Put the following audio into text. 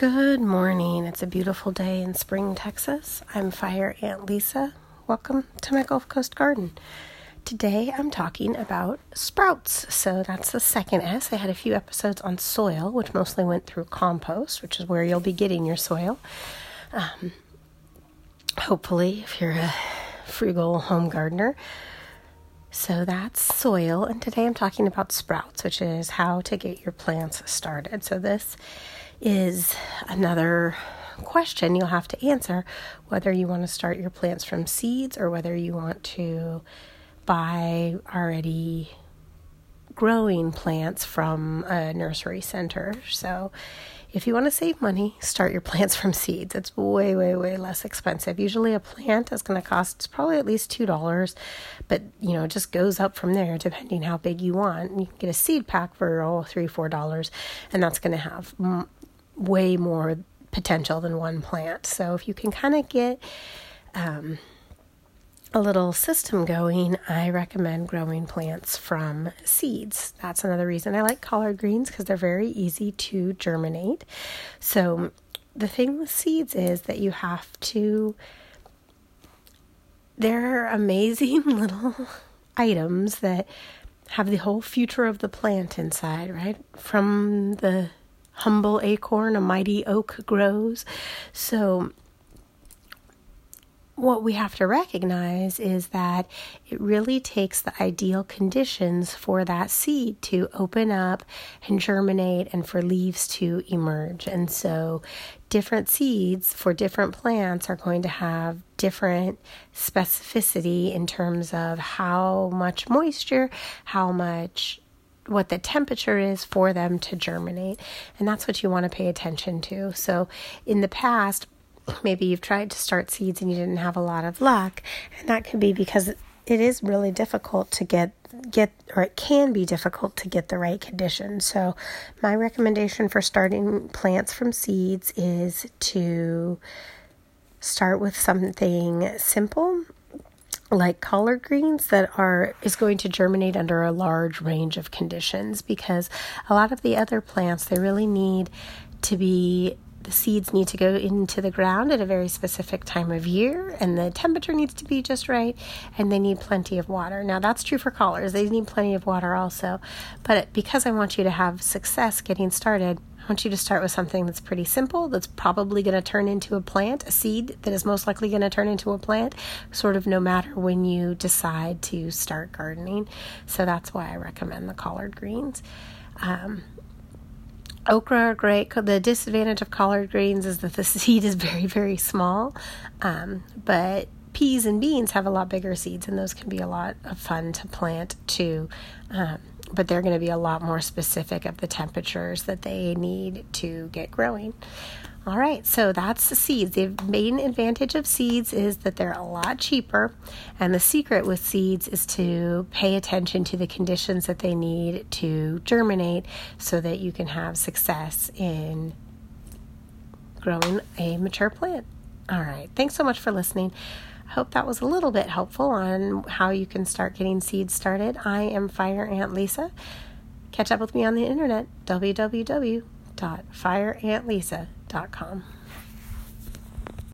Good morning. It's a beautiful day in Spring, Texas. I'm Fire Ant Lisa. Welcome to my Gulf Coast garden. Today I'm talking about sprouts. So that's the second S. I had a few episodes on soil, which mostly went through compost, which is where you'll be getting your soil. Um, hopefully, if you're a frugal home gardener. So that's soil, and today I'm talking about sprouts, which is how to get your plants started. So this is another question you'll have to answer whether you want to start your plants from seeds or whether you want to buy already growing plants from a nursery center. So, if you want to save money, start your plants from seeds. It's way, way, way less expensive. Usually, a plant is going to cost probably at least two dollars, but you know, it just goes up from there depending how big you want. You can get a seed pack for oh, three, all three, four dollars, and that's going to have way more potential than one plant. So if you can kind of get um, a little system going, I recommend growing plants from seeds. That's another reason I like collard greens because they're very easy to germinate. So the thing with seeds is that you have to they're amazing little items that have the whole future of the plant inside, right? From the humble acorn, a mighty oak grows. So, what we have to recognize is that it really takes the ideal conditions for that seed to open up and germinate and for leaves to emerge. And so, different seeds for different plants are going to have different specificity in terms of how much moisture, how much what the temperature is for them to germinate. And that's what you want to pay attention to. So, in the past, maybe you've tried to start seeds and you didn't have a lot of luck, and that could be because it is really difficult to get get or it can be difficult to get the right conditions. So, my recommendation for starting plants from seeds is to start with something simple like collard greens that are is going to germinate under a large range of conditions because a lot of the other plants they really need to be the seeds need to go into the ground at a very specific time of year and the temperature needs to be just right and they need plenty of water. Now that's true for collards. They need plenty of water also. But because I want you to have success getting started, want you to start with something that's pretty simple, that's probably going to turn into a plant, a seed that is most likely going to turn into a plant, sort of no matter when you decide to start gardening. So that's why I recommend the collard greens. Um, okra are great. The disadvantage of collard greens is that the seed is very, very small, um, but peas and beans have a lot bigger seeds, and those can be a lot of fun to plant too. Um, but they're going to be a lot more specific of the temperatures that they need to get growing. All right, so that's the seeds. The main advantage of seeds is that they're a lot cheaper, and the secret with seeds is to pay attention to the conditions that they need to germinate so that you can have success in growing a mature plant. All right, thanks so much for listening hope that was a little bit helpful on how you can start getting seeds started. I am Fire Ant Lisa. Catch up with me on the internet, www.fireantlisa.com.